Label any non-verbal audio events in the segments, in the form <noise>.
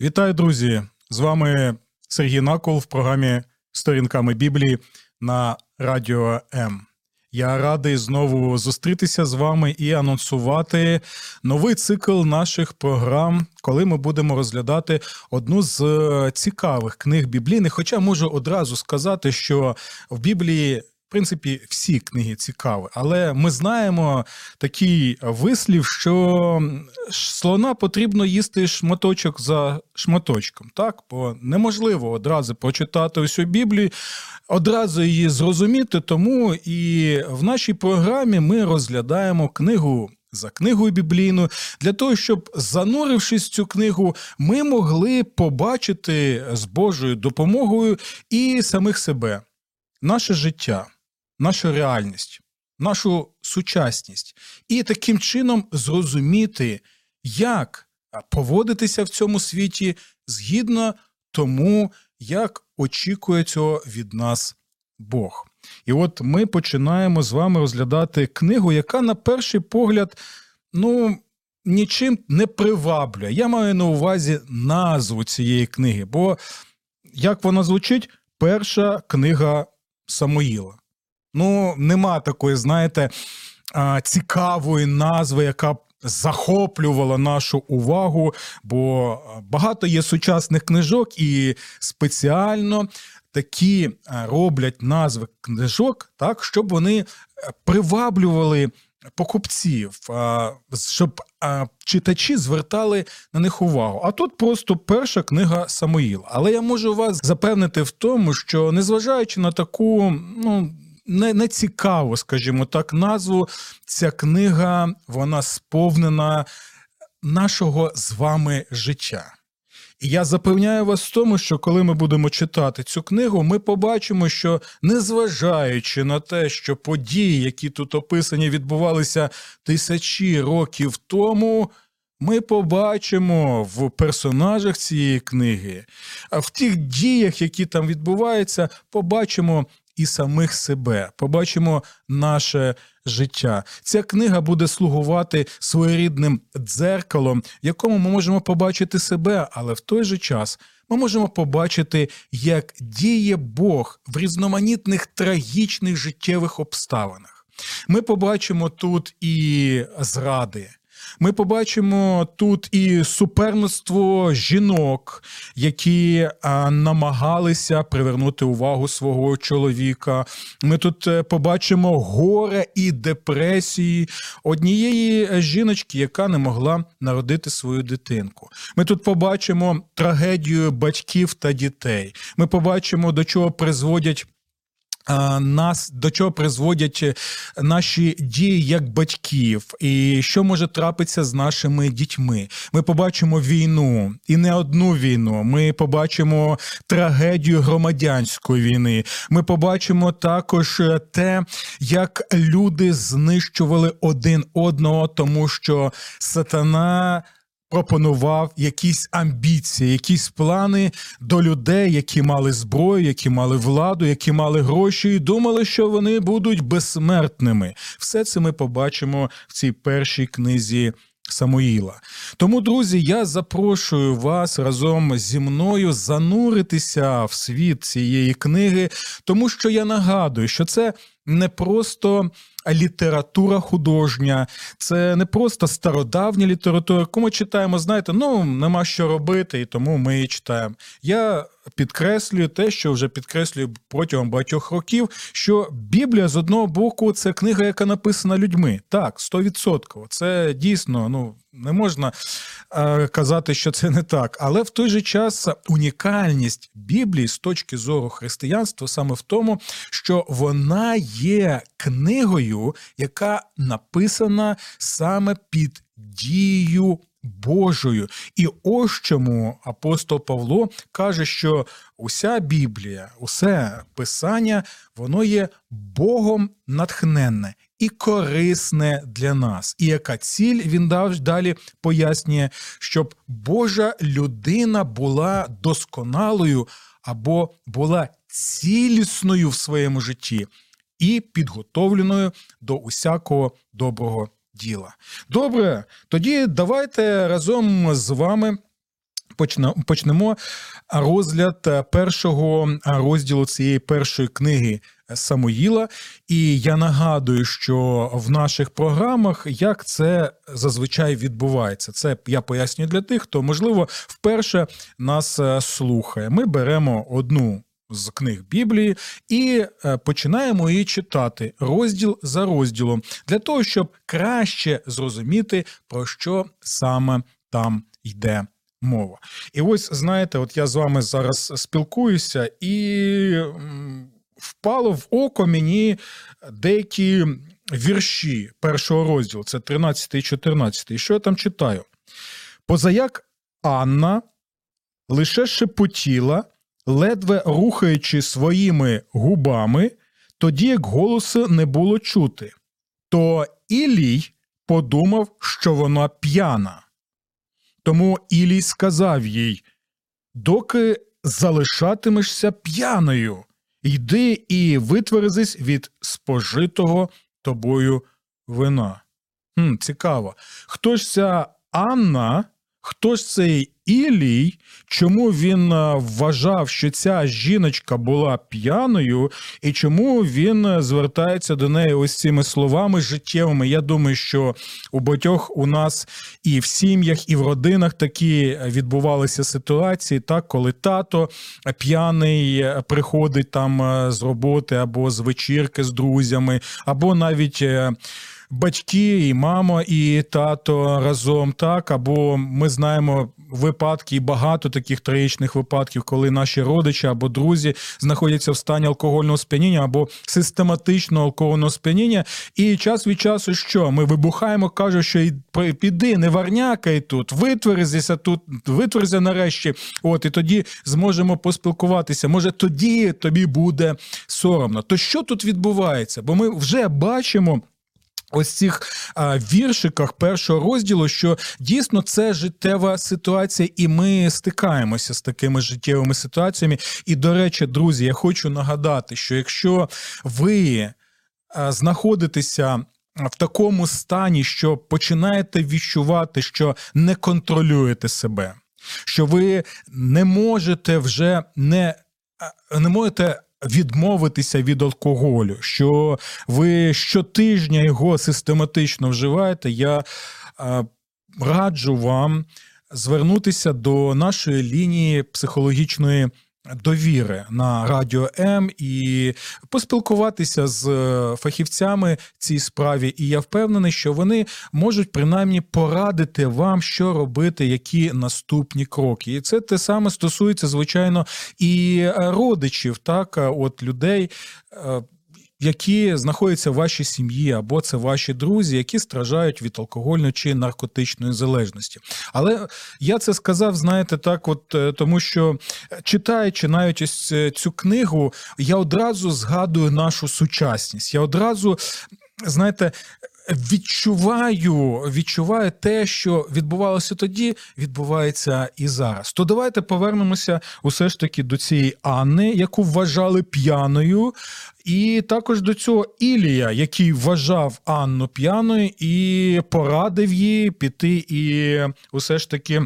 Вітаю, друзі! З вами Сергій Накол в програмі Сторінками Біблії на Радіо М. Я радий знову зустрітися з вами і анонсувати новий цикл наших програм, коли ми будемо розглядати одну з е, цікавих книг біблійних. Хоча можу одразу сказати, що в Біблії принципі, всі книги цікаві, але ми знаємо такий вислів, що слона потрібно їсти шматочок за шматочком. Так, бо неможливо одразу прочитати усю Біблію, одразу її зрозуміти. Тому і в нашій програмі ми розглядаємо книгу. За книгою біблійною, для того, щоб, занурившись в цю книгу, ми могли побачити з Божою допомогою і самих себе, наше життя нашу реальність, нашу сучасність, і таким чином зрозуміти, як поводитися в цьому світі згідно тому, як очікує цього від нас Бог. І от ми починаємо з вами розглядати книгу, яка, на перший погляд, ну, нічим не приваблює. Я маю на увазі назву цієї книги, бо як вона звучить, перша книга Самоїла. Ну, нема такої, знаєте, цікавої назви, яка б захоплювала нашу увагу, бо багато є сучасних книжок, і спеціально такі роблять назви книжок, так, щоб вони е, приваблювали. Покупців, щоб читачі звертали на них увагу. А тут просто перша книга Самоїла. Але я можу вас запевнити в тому, що незважаючи на таку, ну не, не цікаво, скажімо так, назву. Ця книга вона сповнена нашого з вами життя. І я запевняю вас в тому, що коли ми будемо читати цю книгу, ми побачимо, що незважаючи на те, що події, які тут описані, відбувалися тисячі років тому. Ми побачимо в персонажах цієї книги, а в тих діях, які там відбуваються, побачимо і самих себе, побачимо наше життя. Ця книга буде слугувати своєрідним дзеркалом, в якому ми можемо побачити себе, але в той же час. Ми можемо побачити, як діє Бог в різноманітних трагічних життєвих обставинах. Ми побачимо тут і зради, ми побачимо тут і суперництво жінок, які намагалися привернути увагу свого чоловіка. Ми тут е, побачимо горе і депресії однієї жіночки, яка не могла народити свою дитинку. Ми тут побачимо трагедію батьків та дітей. Ми побачимо, до чого призводять. Нас до чого призводять е, наші дії як батьків, і що може трапитися з нашими дітьми? Ми побачимо війну і не одну війну. Ми побачимо трагедію громадянської війни. Ми побачимо також е, те, як люди знищували один одного, тому що сатана пропонував якісь амбіції, якісь плани до людей, які мали зброю, які мали владу, які мали гроші, і думали, що вони будуть безсмертними. Все це ми побачимо в цій першій книзі. Самоїла. Тому, друзі, я запрошую вас разом зі мною зануритися в світ цієї книги, тому що я нагадую, що це не просто література художня, це не просто стародавня література, яку ми читаємо, знаєте, ну нема що робити, і тому ми її читаємо. Я підкреслюю те, що вже підкреслюю протягом багатьох років, що Біблія з одного боку це книга, яка написана людьми. Так, 100%. Це дійсно, ну не можна е, казати, що це не так. Але в той же час унікальність Біблії з точки зору християнства саме в тому, що вона є книгою, яка написана саме під дією Божою. І ось чому апостол Павло каже, що уся Біблія, усе Писання, воно є Богом натхненне і корисне для нас. І яка ціль він дав далі пояснює, щоб Божа людина була досконалою або була цілісною в своєму житті і підготовленою до усякого доброго діла. Добре, тоді давайте разом з вами почнемо розгляд першого розділу цієї першої книги Самуїла. І я нагадую, що в наших програмах як це зазвичай відбувається. Це я пояснюю для тих, хто можливо вперше нас е, слухає. Ми беремо одну. З книг Біблії і е, починаємо її читати розділ за розділом для того, щоб краще зрозуміти, про що саме там йде мова. І ось знаєте, от я з вами зараз спілкуюся, і впало в око мені деякі вірші першого розділу, це 13 і 14. І що я там читаю? Позаяк Анна лише шепотіла, ледве рухаючи своїми губами, тоді як голосу не було чути, то Ілій подумав, що вона п'яна. Тому Ілій сказав їй: доки залишатимешся п'яною, йди і витверзись від спожитого тобою вина. Хм, Цікаво. Хто ж ця Анна, хто ж цей Ілій, чому він е, вважав, що ця жіночка була п'яною, і чому він е, звертається до неї ось цими словами життєвими? Я думаю, що у багатьох у нас і в сім'ях, і в родинах такі відбувалися ситуації, так коли тато п'яний е, приходить там з роботи або з вечірки з друзями, або навіть батьки, і мама, і тато разом так. Або ми знаємо випадки, і багато таких трагічних випадків, коли наші родичі або друзі знаходяться в стані алкогольного сп'яніння або систематичного алкогольного сп'яніння. І час від часу, що ми вибухаємо, кажуть, що піди, не варнякай тут, витверзися тут, витверзя нарешті. От і тоді зможемо поспілкуватися. Може, тоді тобі буде соромно. То що тут відбувається? Бо ми вже бачимо. Ось цих а, віршиках першого розділу, що дійсно це життєва ситуація, і ми стикаємося з такими життєвими ситуаціями. І, до речі, друзі, я хочу нагадати, що якщо ви а, знаходитеся в такому стані, що починаєте відчувати, що не контролюєте себе, що ви не можете вже не, не можете відмовитися від алкоголю, що ви щотижня його систематично вживаєте, я раджу вам звернутися до нашої лінії психологічної довіри на радіо М і поспілкуватися з е, фахівцями цій справі. І я впевнений, що вони можуть принаймні порадити вам, що робити, які наступні кроки. І це те саме стосується, звичайно, і е, родичів, так от людей. Які знаходяться в вашій сім'ї, або це ваші друзі, які страждають від алкогольної чи наркотичної залежності. Але я це сказав, знаєте, так, от е, тому що е, читаючи навіть ось е, цю книгу, я одразу згадую нашу сучасність. Я одразу, знаєте, відчуваю, відчуваю те, що відбувалося тоді, відбувається і зараз. То давайте повернемося усе ж таки до цієї Анни, яку вважали п'яною, і також до цього Ілія, який вважав Анну п'яною і порадив їй піти і усе ж таки.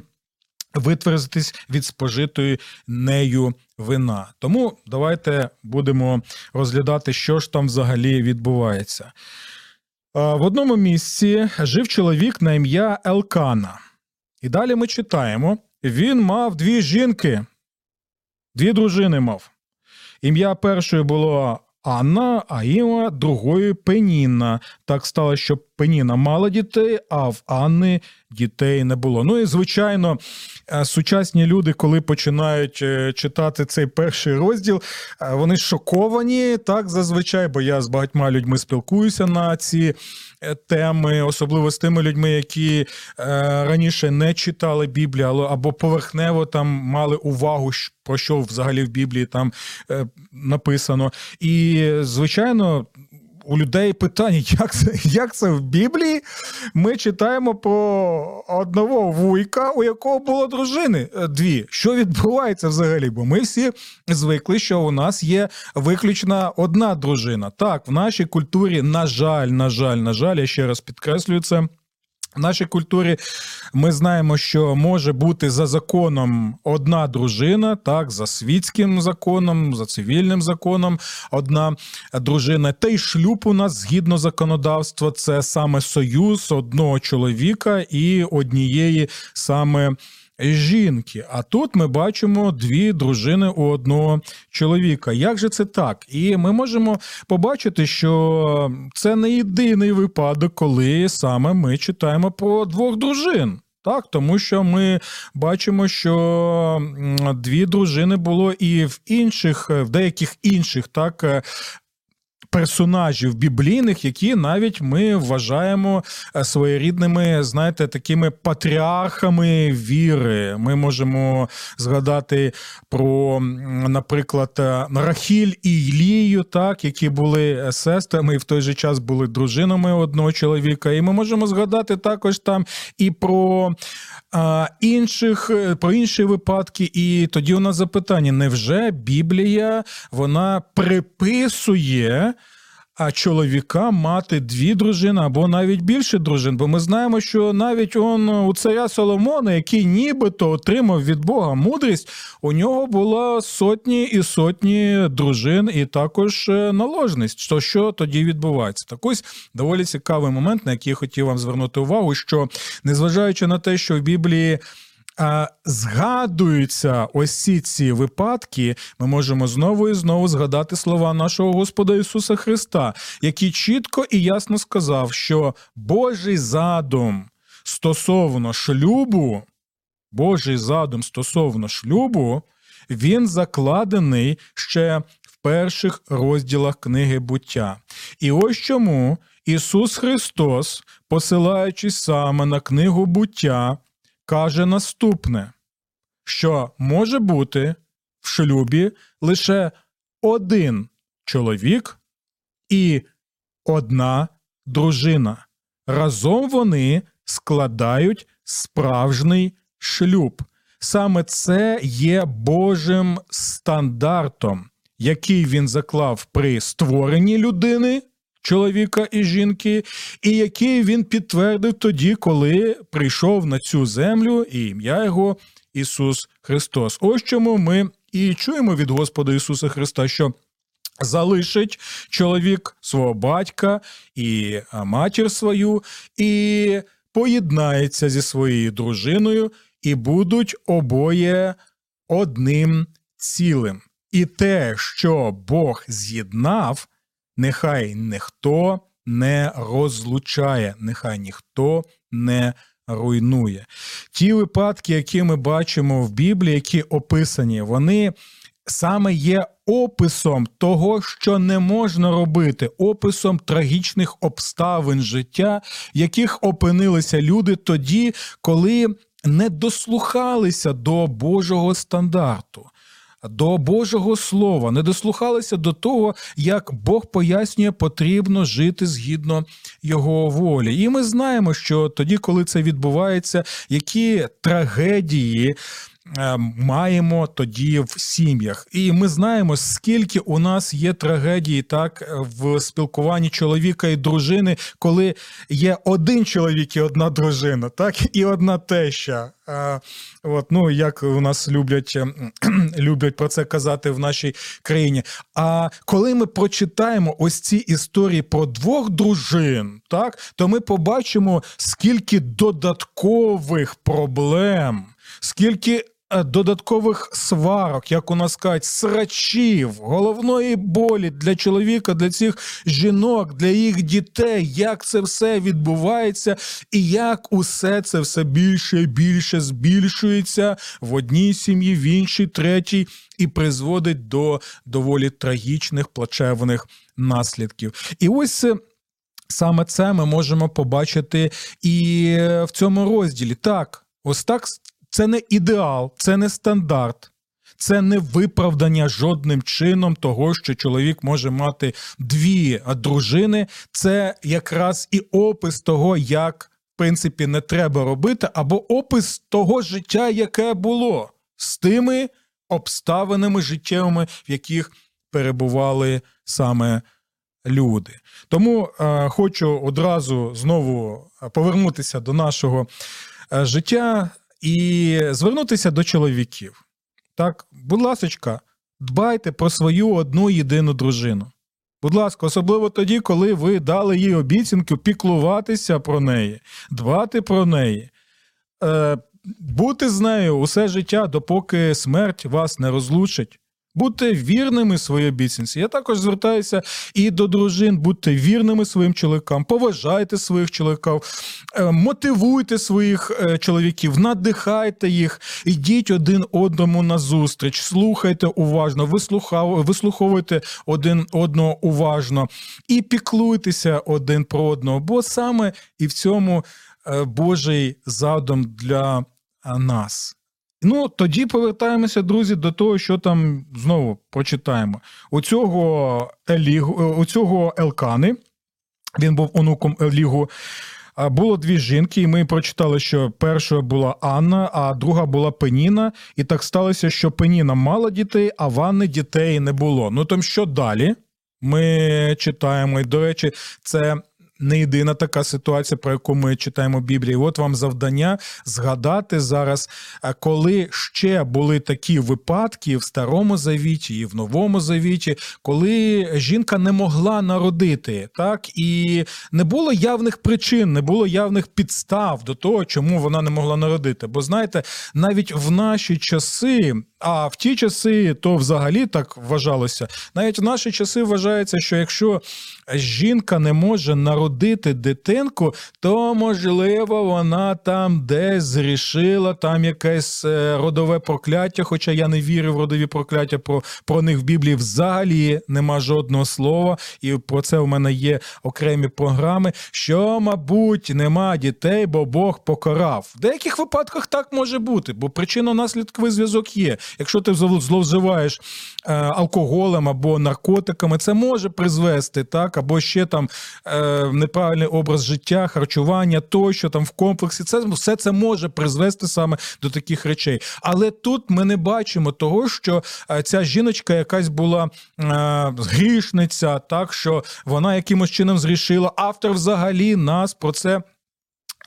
Витверзитись від спожитої нею вина. Тому давайте будемо розглядати, що ж там взагалі відбувається. В одному місці жив чоловік на ім'я Елкана. І далі ми читаємо: він мав дві жінки, дві дружини мав. Ім'я першої було Анна, а ім'я другої Пеніна. Так стало, що Пеніна мала дітей, а в Анни дітей не було. Ну і звичайно, е, сучасні люди, коли починають е, читати цей перший розділ, е, вони шоковані так зазвичай, бо я з багатьма людьми спілкуюся на ці теми, особливо з тими людьми, які раніше не читали Біблію, або поверхнево там мали увагу, про що взагалі в Біблії там написано. І звичайно у людей питання, <laughs> як це як це в Біблії? Ми читаємо про одного вуйка, у якого було дружини е, дві. Що відбувається взагалі? Бо ми всі звикли, що у нас є виключна одна дружина. Так, в нашій культурі, на жаль, на жаль, на жаль, я ще раз підкреслюю це. В нашій культурі ми знаємо, що може бути за законом одна дружина, так, за світським законом, за цивільним законом одна дружина. Та й шлюб у нас згідно законодавства, це саме союз одного чоловіка і однієї саме жінки. А тут ми бачимо дві дружини у одного чоловіка. Як же це так? І ми можемо побачити, що це не єдиний випадок, коли саме ми читаємо про двох дружин. Так, тому що ми бачимо, що дві дружини було і в інших, в деяких інших так персонажів біблійних, які навіть ми вважаємо е, своєрідними, знаєте, такими патріархами віри. Ми можемо згадати про, наприклад, е, Рахіль і Ілію, так, які були е, сестрами і в той же час були дружинами одного чоловіка. І ми можемо згадати також там і про а, інших, про інші випадки. І тоді у нас запитання: невже Біблія вона приписує? А чоловіка мати дві дружини або навіть більше дружин. Бо ми знаємо, що навіть он у царя Соломона, який нібито отримав від Бога мудрість, у нього було сотні і сотні дружин, і також е, наложність. То що тоді відбувається? Так ось доволі цікавий момент, на який я хотів вам звернути увагу, що незважаючи на те, що в Біблії згадуються ось ці випадки, ми можемо знову і знову згадати слова нашого Господа Ісуса Христа, який чітко і ясно сказав, що Божий задум стосовно шлюбу, Божий задум стосовно шлюбу, він закладений ще в перших розділах книги буття. І ось чому Ісус Христос, посилаючись саме на книгу буття, каже наступне, що може бути в шлюбі лише один чоловік і одна дружина. Разом вони складають справжній шлюб. Саме це є Божим стандартом, який він заклав при створенні людини чоловіка і жінки, і який він підтвердив тоді, коли прийшов на цю землю і ім'я його Ісус Христос. Ось чому ми і чуємо від Господа Ісуса Христа, що залишить чоловік свого батька і матір свою, і поєднається зі своєю дружиною, і будуть обоє одним цілим. І те, що Бог з'єднав, нехай ніхто не розлучає, нехай ніхто не руйнує. Ті випадки, які ми бачимо в Біблії, які описані, вони саме є описом того, що не можна робити, описом трагічних обставин життя, яких опинилися люди тоді, коли не дослухалися до Божого стандарту до Божого Слова, не дослухалися до того, як Бог пояснює, потрібно жити згідно його волі. І ми знаємо, що тоді, коли це відбувається, які трагедії маємо тоді в сім'ях. І ми знаємо, скільки у нас є трагедії так в спілкуванні чоловіка і дружини, коли є один чоловік і одна дружина, так і одна теща. От, ну як у нас люблять ем, <clears throat> люблять про це казати в нашій країні. А коли ми прочитаємо ось ці історії про двох дружин, так то ми побачимо, скільки додаткових проблем, скільки Е, додаткових сварок, як у нас кажуть, срачів, головної болі для чоловіка, для цих жінок, для їх дітей, як це все відбувається, і як усе це все більше і більше збільшується в одній сім'ї, в іншій, третій, і призводить до доволі трагічних плачевних наслідків. І ось. Е, саме це ми можемо побачити і в цьому розділі. Так, ось так це не ідеал, це не стандарт, це не виправдання жодним чином того, що чоловік може мати дві дружини. Це якраз і опис того, як в принципі не треба робити, або опис того життя, яке було з тими обставинами життєвими, в яких перебували саме люди. Тому е, хочу одразу знову повернутися до нашого е, життя і звернутися до чоловіків. Так, будь ласочка, дбайте про свою одну єдину дружину. Будь ласка, особливо тоді, коли ви дали їй обіцянку піклуватися про неї, дбати про неї, е, бути з нею усе життя, допоки смерть вас не розлучить. Будьте вірними своїй обіцянці. Я також звертаюся і до дружин, будьте вірними своїм чоловікам, поважайте своїх чоловіків, е, мотивуйте своїх е, чоловіків, надихайте їх, ідіть один одному на зустріч, слухайте уважно, вислуховуйте один одного уважно і піклуйтеся один про одного, бо саме і в цьому е, Божий задум для нас. Ну, тоді повертаємося, друзі, до того, що там знову прочитаємо. У цього Елігу, у цього Елкани, він був онуком Елігу. Було дві жінки, і ми прочитали, що перша була Анна, а друга була Пеніна. І так сталося, що Пеніна мала дітей, а в Анни дітей не було. Ну там що далі? Ми читаємо, і до речі, це не єдина така ситуація, про яку ми читаємо в Біблії. От вам завдання згадати зараз, е, коли ще були такі випадки в Старому Завіті і в Новому Завіті, коли жінка не могла народити, так і не було явних причин, не було явних підстав до того, чому вона не могла народити. Бо знаєте, навіть в наші часи. А в ті часи то взагалі так вважалося. Навіть в наші часи вважається, що якщо жінка не може народити дитинку, то можливо вона там десь зрішила, там якесь е, родове прокляття. Хоча я не вірю в родові прокляття, про, про них в Біблії взагалі нема жодного слова, і про це у мене є окремі програми. Що, мабуть, нема дітей, бо Бог покарав. В деяких випадках так може бути, бо причинно-наслідковий зв'язок є. Якщо ти зло- зловживаєш е, алкоголем або наркотиками, це може призвести так, або ще там е, неправильний образ життя, харчування, тощо там в комплексі. Це все це може призвести саме до таких речей. Але тут ми не бачимо того, що е, ця жіночка якась була е, грішниця, так що вона якимось чином зрішила. Автор взагалі нас про це.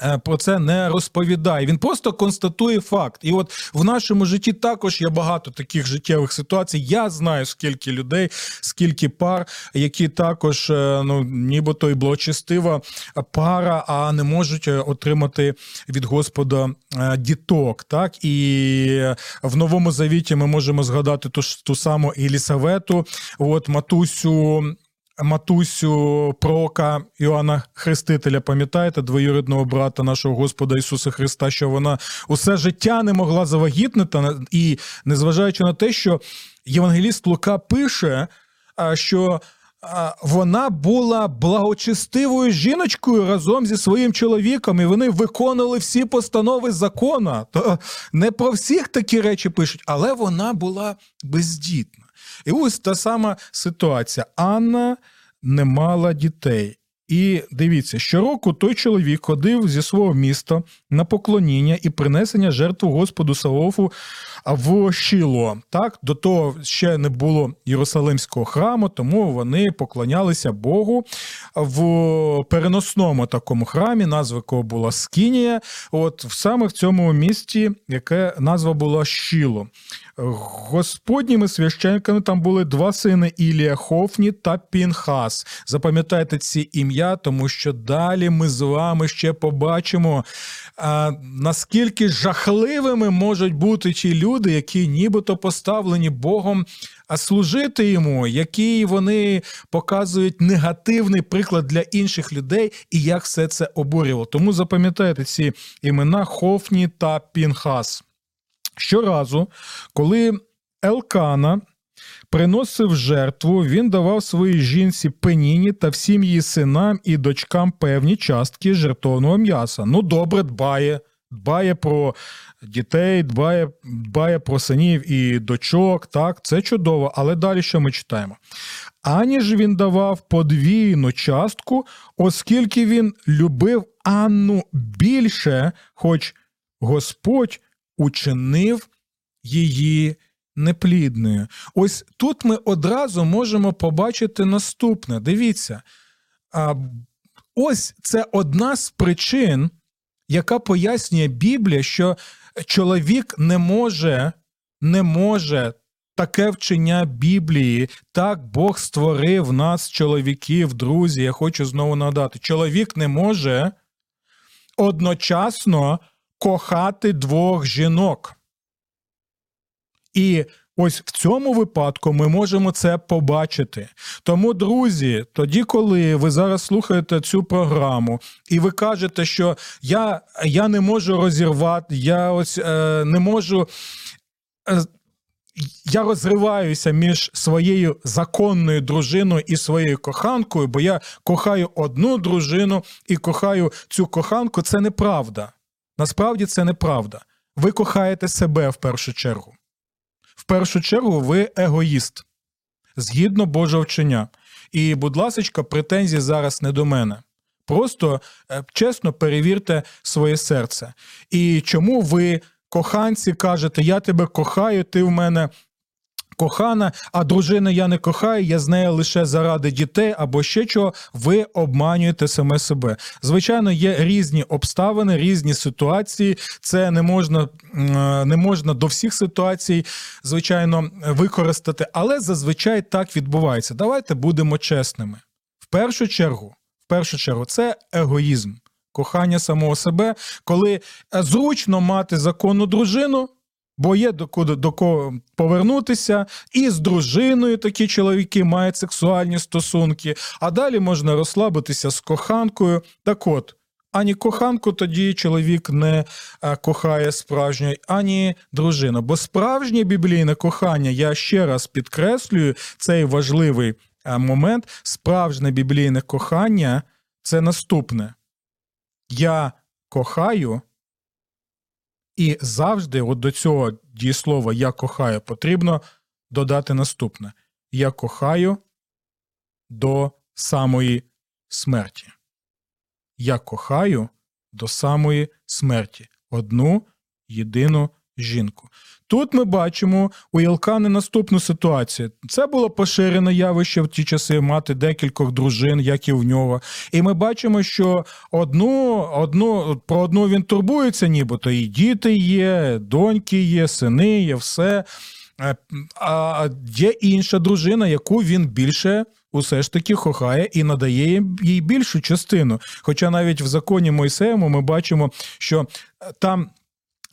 Е, Про це не розповідає. Він просто констатує факт. І от в нашому житті також є багато таких життєвих ситуацій. Я знаю, скільки людей, скільки пар, які також, е, ну нібито і благочестива пара, а не можуть е, отримати від Господа діток. Так і в новому завіті ми можемо згадати ту ж ту саму Елісавету, от матусю. Матусю пророка Іоанна Хрестителя, пам'ятаєте, двоюрідного брата нашого Господа Ісуса Христа, що вона усе життя не могла завагітнити, і незважаючи на те, що Євангеліст Лука пише, що вона була благочестивою жіночкою разом зі своїм чоловіком, і вони виконували всі постанови закона. То не про всіх такі речі пишуть, але вона була бездітна. І ось та сама ситуація. Анна не мала дітей. І дивіться, щороку той чоловік ходив зі свого міста на поклоніння і принесення жертву Господу Саофу в Шіло. Так, до того ще не було Єрусалимського храму, тому вони поклонялися Богу в переносному такому храмі, назва якого була Скінія. От саме в цьому місті, яке назва була Шіло. Господніми священниками там були два сини Ілія Хофні та Пінхас. Запам'ятайте ці ім'я, тому що далі ми з вами ще побачимо, а, наскільки жахливими можуть бути ті люди, які нібито поставлені Богом а служити йому, які вони показують негативний приклад для інших людей, і як все це обурювало. Тому запам'ятайте ці імена Хофні та Пінхас. Щоразу, коли Елкана приносив жертву, він давав своїй жінці пеніні та всім її синам і дочкам певні частки жертовного м'яса. Ну, добре, дбає, дбає про дітей, дбає, дбає про синів і дочок. Так, це чудово. Але далі що ми читаємо? Ані ж він давав подвійну частку, оскільки він любив Анну більше, хоч Господь учинив її неплідною. Ось тут ми одразу можемо побачити наступне. Дивіться, ось це одна з причин, яка пояснює Біблія, що чоловік не може, не може. Таке вчення Біблії, так Бог створив нас, чоловіків, друзі. Я хочу знову нагадати: чоловік не може одночасно кохати двох жінок. І ось в цьому випадку ми можемо це побачити. Тому, друзі, тоді, коли ви зараз слухаєте цю програму, і ви кажете, що я я не можу розірвати, я ось е, не можу. Е, я розриваюся між своєю законною дружиною і своєю коханкою, бо я кохаю одну дружину і кохаю цю коханку. Це неправда. Насправді це неправда. Ви кохаєте себе в першу чергу. В першу чергу, ви егоїст згідно Божого вчення. І, будь ласка, претензії зараз не до мене. Просто е, чесно перевірте своє серце. І чому ви, коханці, кажете, я тебе кохаю, ти в мене кохана, а дружина я не кохаю, я з нею лише заради дітей або ще чого, ви обманюєте саме себе. Звичайно, є різні обставини, різні ситуації. Це не можна не можна до всіх ситуацій, звичайно, використати, але зазвичай так відбувається. Давайте будемо чесними. В першу чергу, в першу чергу, це егоїзм, кохання самого себе, коли зручно мати законну дружину бо є до кого, до кого повернутися, і з дружиною такі чоловіки мають сексуальні стосунки, а далі можна розслабитися з коханкою. Так от. Ані коханку тоді чоловік не а, кохає справжньої, ані дружина. Бо справжнє біблійне кохання, я ще раз підкреслюю цей важливий а, момент. Справжнє біблійне кохання це наступне. Я кохаю і завжди, от до цього дієслова я кохаю потрібно додати наступне: Я кохаю до самої смерті. Я кохаю до самої смерті одну єдину жінку. Тут ми бачимо у Єлкани наступну ситуацію. Це було поширене явище в ті часи мати декількох дружин, як і в нього. І ми бачимо, що одну, одну про одну він турбується, нібито і діти є, доньки є, сини є, все. Е, а є інша дружина, яку він більше. Усе ж таки кохає і надає їй більшу частину. Хоча навіть в законі Мойсеєму ми бачимо, що там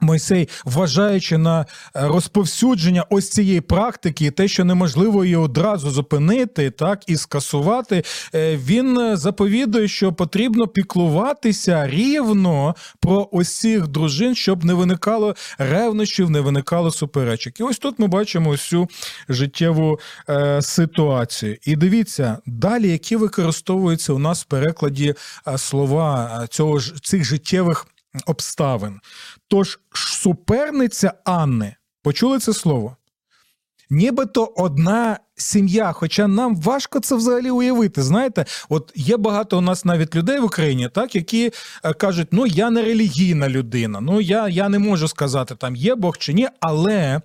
Мойсей, вважаючи на е, розповсюдження ось цієї практики, те, що неможливо її одразу зупинити, так і скасувати, е, він е, заповідує, що потрібно піклуватися рівно про цих дружин, щоб не виникало ревнощів, не виникало суперечок. І ось тут ми бачимо ось цю життєву е, ситуацію. І дивіться далі, які використовуються у нас в перекладі слова цього цих життєвих обставин. Тож суперниця Анни, почули це слово? Нібито одна сім'я, хоча нам важко це взагалі уявити. Знаєте, от є багато у нас навіть людей в Україні, так які е, кажуть: ну я не релігійна людина, ну я я не можу сказати, там є Бог чи ні, але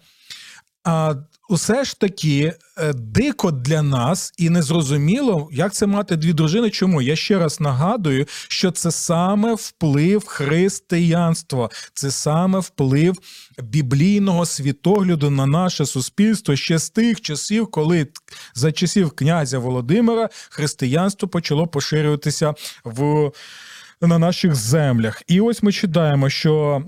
а, усе ж таки е, дико для нас і незрозуміло, як це мати дві дружини. Чому? Я ще раз нагадую, що це саме вплив християнства, це саме вплив біблійного світогляду на наше суспільство ще з тих часів, коли за часів князя Володимира християнство почало поширюватися в на наших землях. І ось ми читаємо, що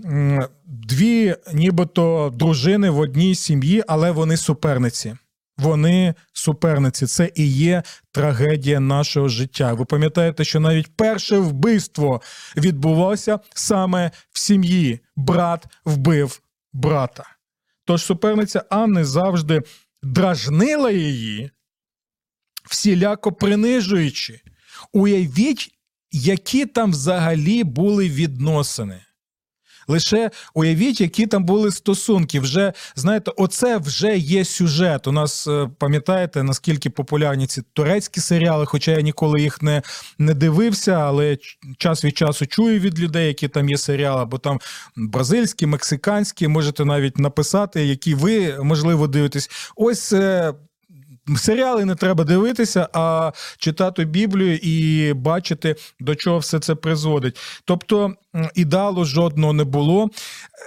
дві, нібито дружини в одній сім'ї, але вони суперниці. Вони суперниці, це і є трагедія нашого життя. Ви пам'ятаєте, що навіть перше вбивство відбулося саме в сім'ї. Брат вбив брата. Тож суперниця Анни завжди дражнила її, всіляко принижуючи. Уявіть, які там взагалі були відносини. Лише уявіть, які там були стосунки. Вже знаєте, оце вже є сюжет. У нас е, пам'ятаєте, наскільки популярні ці турецькі серіали, хоча я ніколи їх не не дивився, але час від часу чую від людей, які там є серіали, або там бразильські, мексиканські. Можете навіть написати, які ви можливо дивитесь. Ось. Серіали не треба дивитися, а читати Біблію і бачити, до чого все це призводить. Тобто ідеалу жодного не було.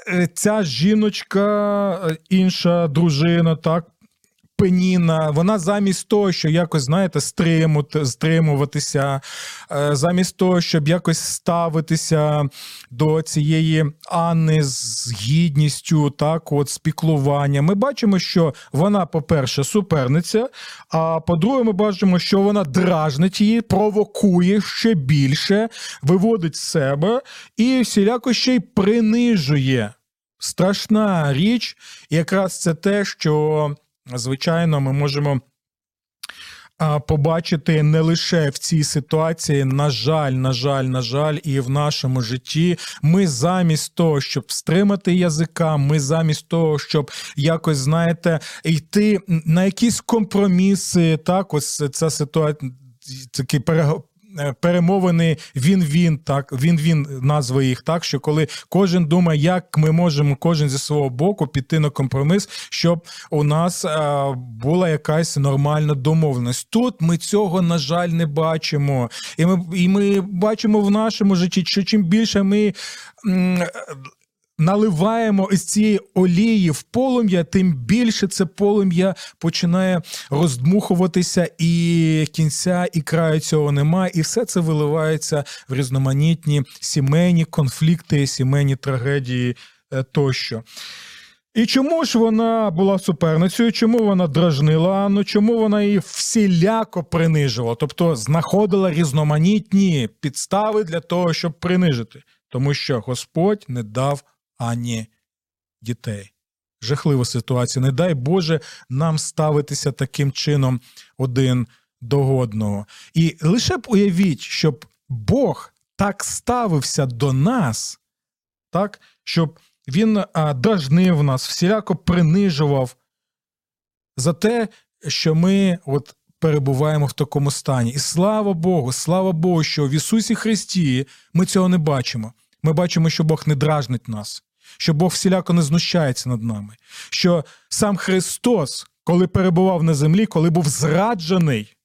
Е, ця жіночка, е, інша дружина, так пеніна, вона замість того, що якось, знаєте, стримути, стримуватися, е, замість того, щоб якось ставитися до цієї Анни з гідністю, так, от з піклуванням, ми бачимо, що вона, по-перше, суперниця, а по-друге, ми бачимо, що вона дражнить її, провокує ще більше, виводить з себе і всіляко ще й принижує. Страшна річ, якраз це те, що звичайно, ми можемо. Побачити не лише в цій ситуації, на жаль, на жаль, на жаль, і в нашому житті. Ми замість того, щоб стримати язика, ми замість того, щоб якось знаєте, йти на якісь компроміси. Так, ось ця ситуація такий перемовини він-він, так він-він назва їх так, що коли кожен думає, як ми можемо кожен зі свого боку піти на компроміс, щоб у нас а, е, була якась нормальна домовленість. Тут ми цього на жаль не бачимо, і ми і ми бачимо в нашому житті, що чим більше ми наливаємо із цієї олії в полум'я, тим більше це полум'я починає роздмухуватися, і кінця і краю цього немає. І все це виливається в різноманітні сімейні конфлікти, сімейні трагедії е, тощо. І чому ж вона була суперницею? Чому вона дражнила Анну? Чому вона її всіляко принижувала? Тобто знаходила різноманітні підстави для того, щоб принижити, тому що Господь не дав ані дітей. Жахлива ситуація. Не дай Боже нам ставитися таким чином один до одного. І лише б уявіть, щоб Бог так ставився до нас, так, щоб Він а, дражнив нас, всіляко принижував за те, що ми от перебуваємо в такому стані. І слава Богу, слава Богу, що в Ісусі Христі ми цього не бачимо. Ми бачимо, що Бог не дражнить нас що Бог всіляко не знущається над нами, що сам Христос, коли перебував на землі, коли був зраджений,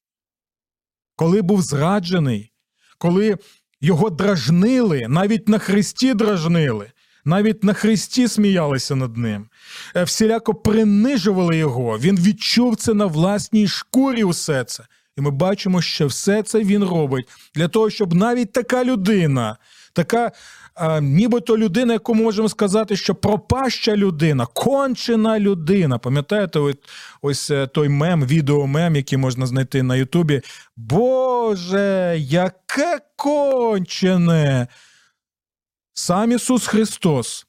коли був зраджений, коли його дражнили, навіть на Христі дражнили, навіть на Христі сміялися над ним, е, всіляко принижували його. Він відчув це на власній шкурі усе це. І ми бачимо, що все це він робить для того, щоб навіть така людина, така нібито людина, яку можемо сказати, що пропаща людина, кончена людина. Пам'ятаєте, ось, ось е, той мем, відеомем, який можна знайти на Ютубі. Боже, яке кончене! Сам Ісус Христос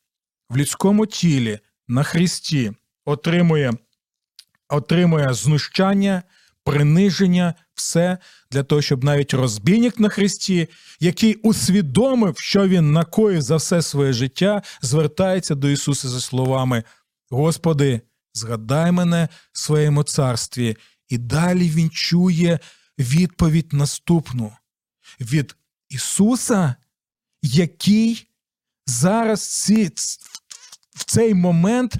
в людському тілі на Христі отримує, отримує знущання приниження, все для того, щоб навіть розбійник на Христі, який усвідомив, що він накоїв за все своє життя, звертається до Ісуса за словами: Господи, згадай мене в своєму царстві, і далі він чує відповідь наступну від Ісуса, який зараз ці, в цей момент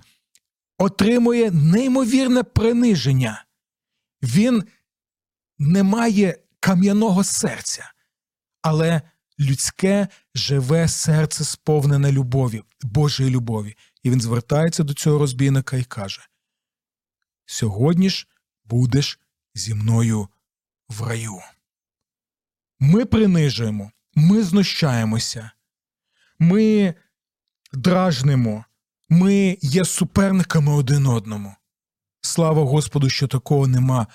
отримує неймовірне приниження він не має кам'яного серця, але людське живе серце сповнене любові, Божої любові. І він звертається до цього розбійника і каже: Сьогодні ж будеш зі мною в раю. Ми принижуємо, ми знущаємося, ми дражнимо, ми є суперниками один одному. Слава Господу, що такого нема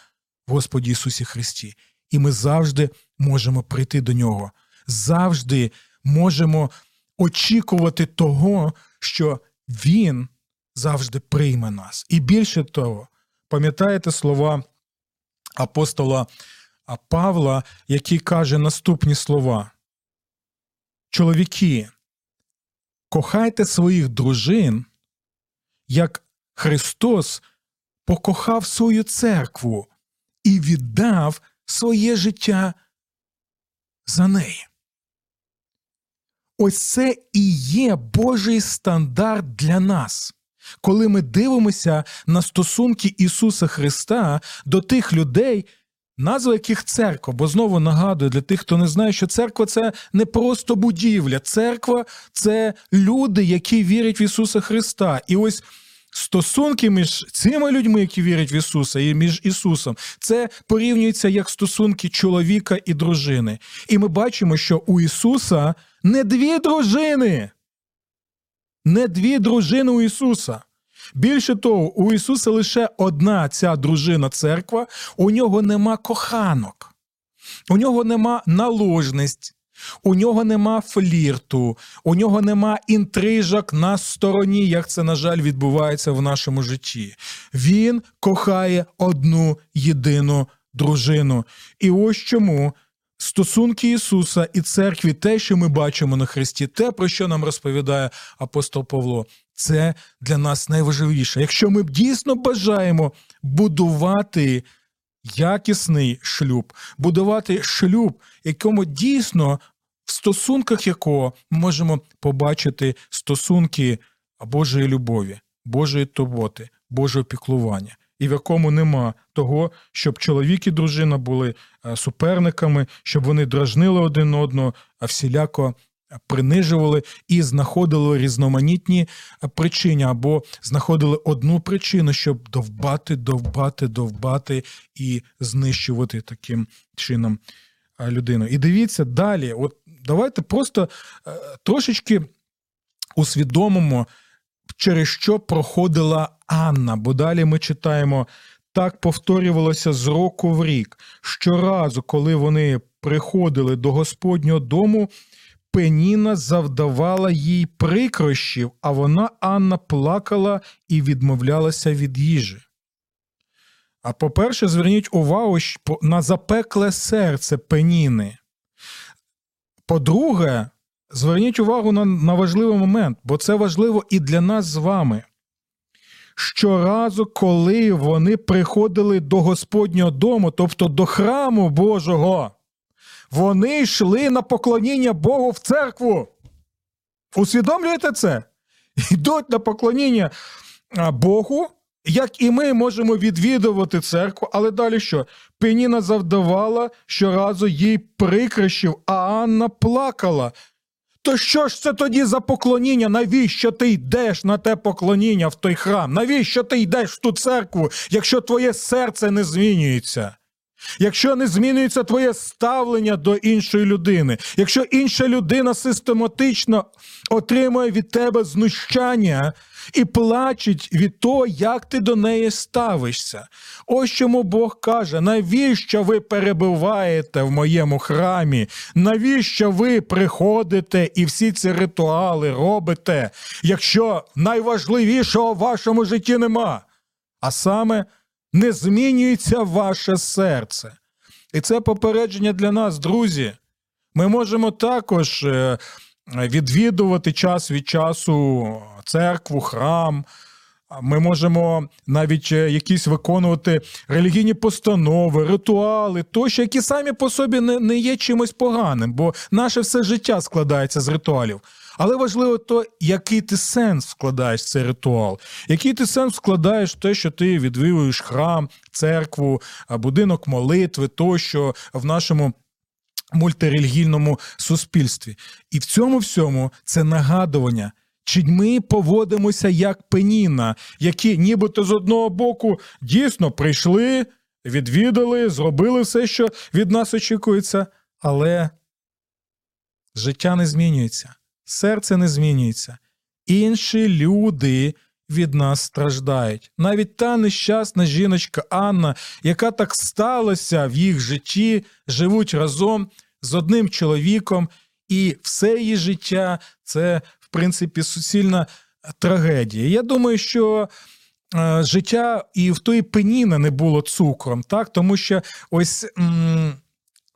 в Господі Ісусі Христі. І ми завжди можемо прийти до Нього, завжди можемо очікувати того, що Він завжди прийме нас. І більше того, пам'ятаєте слова апостола Павла, який каже наступні слова: Чоловіки, кохайте своїх дружин, як Христос покохав свою церкву і віддав своє життя за неї. Ось це і є Божий стандарт для нас. Коли ми дивимося на стосунки Ісуса Христа до тих людей, назва яких церква, бо знову нагадую для тих, хто не знає, що церква це не просто будівля, церква це люди, які вірять в Ісуса Христа. І ось стосунки між цими людьми, які вірять в Ісуса, і між Ісусом, це порівнюється як стосунки чоловіка і дружини. І ми бачимо, що у Ісуса не дві дружини. Не дві дружини у Ісуса. Більше того, у Ісуса лише одна ця дружина церква, у нього нема коханок, у нього нема наложниць, у нього нема флірту, у нього нема інтрижок на стороні, як це, на жаль, відбувається в нашому житті. Він кохає одну єдину дружину. І ось чому. Стосунки Ісуса і церкві, те, що ми бачимо на Христі, те, про що нам розповідає апостол Павло, це для нас найважливіше. Якщо ми дійсно бажаємо будувати якісний шлюб, будувати шлюб, якому дійсно в стосунках якого ми можемо побачити стосунки Божої любові, Божої турботи, Божого піклування. І в якому нема того, щоб чоловік і дружина були е, суперниками, щоб вони дражнили один одного, а всіляко принижували і знаходили різноманітні причини, або знаходили одну причину, щоб довбати, довбати, довбати і знищувати таким чином людину. І дивіться далі, от давайте просто е, трошечки усвідомимо, через що проходила Анна, бо далі ми читаємо. Так повторювалося з року в рік. Щоразу, коли вони приходили до Господнього дому, Пеніна завдавала їй прикрощів, а вона Анна плакала і відмовлялася від їжі. А по-перше, зверніть увагу на запекле серце пеніни. По-друге, зверніть увагу на, на важливий момент, бо це важливо і для нас з вами. Щоразу, коли вони приходили до Господнього дому, тобто до храму Божого, вони йшли на поклоніння Богу в церкву. Усвідомлюєте це? Йдуть на поклоніння Богу, як і ми можемо відвідувати церкву, але далі що? Пеніна завдавала щоразу їй прикрощів, а Анна плакала. То що ж це тоді за поклоніння? Навіщо ти йдеш на те поклоніння в той храм? Навіщо ти йдеш в ту церкву, якщо твоє серце не змінюється? Якщо не змінюється твоє ставлення до іншої людини, якщо інша людина систематично отримує від тебе знущання і плачить від того, як ти до неї ставишся, ось чому Бог каже: навіщо ви перебуваєте в моєму храмі? Навіщо ви приходите і всі ці ритуали робите, якщо найважливішого в вашому житті нема? А саме не змінюється ваше серце. І це попередження для нас, друзі. Ми можемо також е, відвідувати час від часу церкву, храм. Ми можемо навіть е, якісь виконувати релігійні постанови, ритуали, тощо, які самі по собі не, не є чимось поганим, бо наше все життя складається з ритуалів. Але важливо то, який ти сенс вкладаєш в цей ритуал, який ти сенс вкладаєш в те, що ти відвідуєш храм, церкву, будинок молитви, тощо в нашому. Мультирелігійному суспільстві. І в цьому всьому це нагадування, чи ми поводимося як пеніна, які нібито з одного боку дійсно прийшли, відвідали, зробили все, що від нас очікується, але життя не змінюється серце не змінюється. Інші люди від нас страждають. Навіть та нещасна жіночка Анна, яка так сталася в їх житті, живуть разом з одним чоловіком, і все її життя це, в принципі, суцільна трагедія. Я думаю, що. Е, життя і в тої пеніни не було цукром, так тому що ось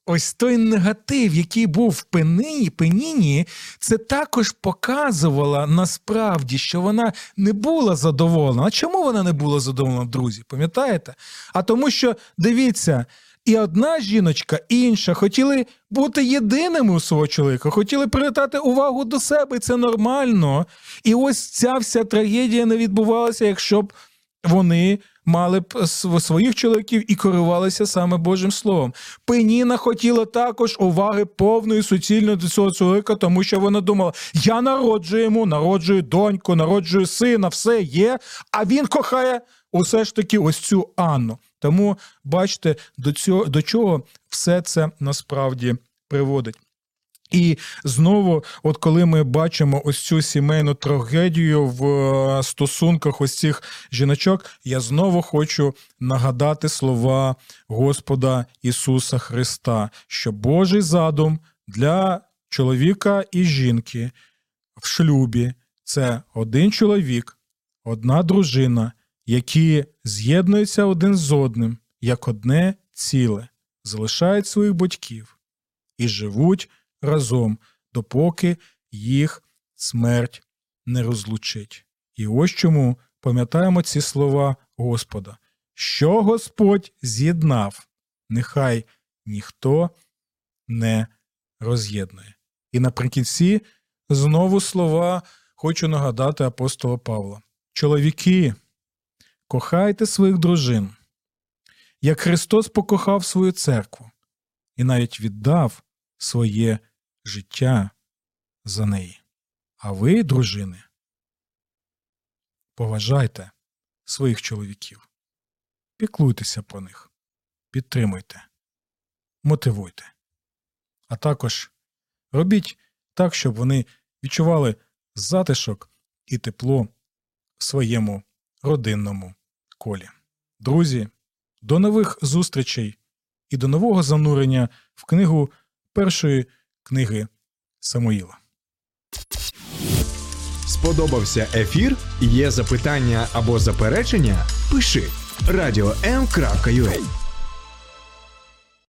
ось той негатив, який був в пенині, пеніні, це також показувало насправді, що вона не була задоволена. А чому вона не була задоволена, друзі? Пам'ятаєте? А тому, що дивіться. І одна жіночка, і інша хотіли бути єдиними у свого чоловіка, хотіли привертати увагу до себе, це нормально. І ось ця вся трагедія не відбувалася, якщо б вони мали б своїх чоловіків і керувалися саме Божим Словом. Пеніна хотіла також уваги повної суцільної до цього чоловіка, тому що вона думала: я народжую йому, народжую доньку, народжую сина, все є. А він кохає усе ж таки ось цю Анну. Тому бачите, до цього до чого все це насправді приводить. І знову, от коли ми бачимо ось цю сімейну трагедію в е, стосунках ось цих жіночок, я знову хочу нагадати слова Господа Ісуса Христа, що Божий задум для чоловіка і жінки в шлюбі це один чоловік, одна дружина, які з'єднуються один з одним як одне ціле, залишають своїх батьків і живуть разом, допоки їх смерть не розлучить. І ось чому пам'ятаємо ці слова Господа, що Господь з'єднав, нехай ніхто не роз'єднує. І наприкінці знову слова хочу нагадати апостола Павла. Чоловіки, кохайте своїх дружин, як Христос покохав свою церкву і навіть віддав своє життя за неї. А ви, дружини, поважайте своїх чоловіків, піклуйтеся про них, підтримуйте, мотивуйте, а також робіть так, щоб вони відчували затишок і тепло в своєму родинному колі. Друзі, до нових зустрічей і до нового занурення в книгу першої книги Самуїла. Сподобався ефір? Є запитання або заперечення? Пиши радіом.ua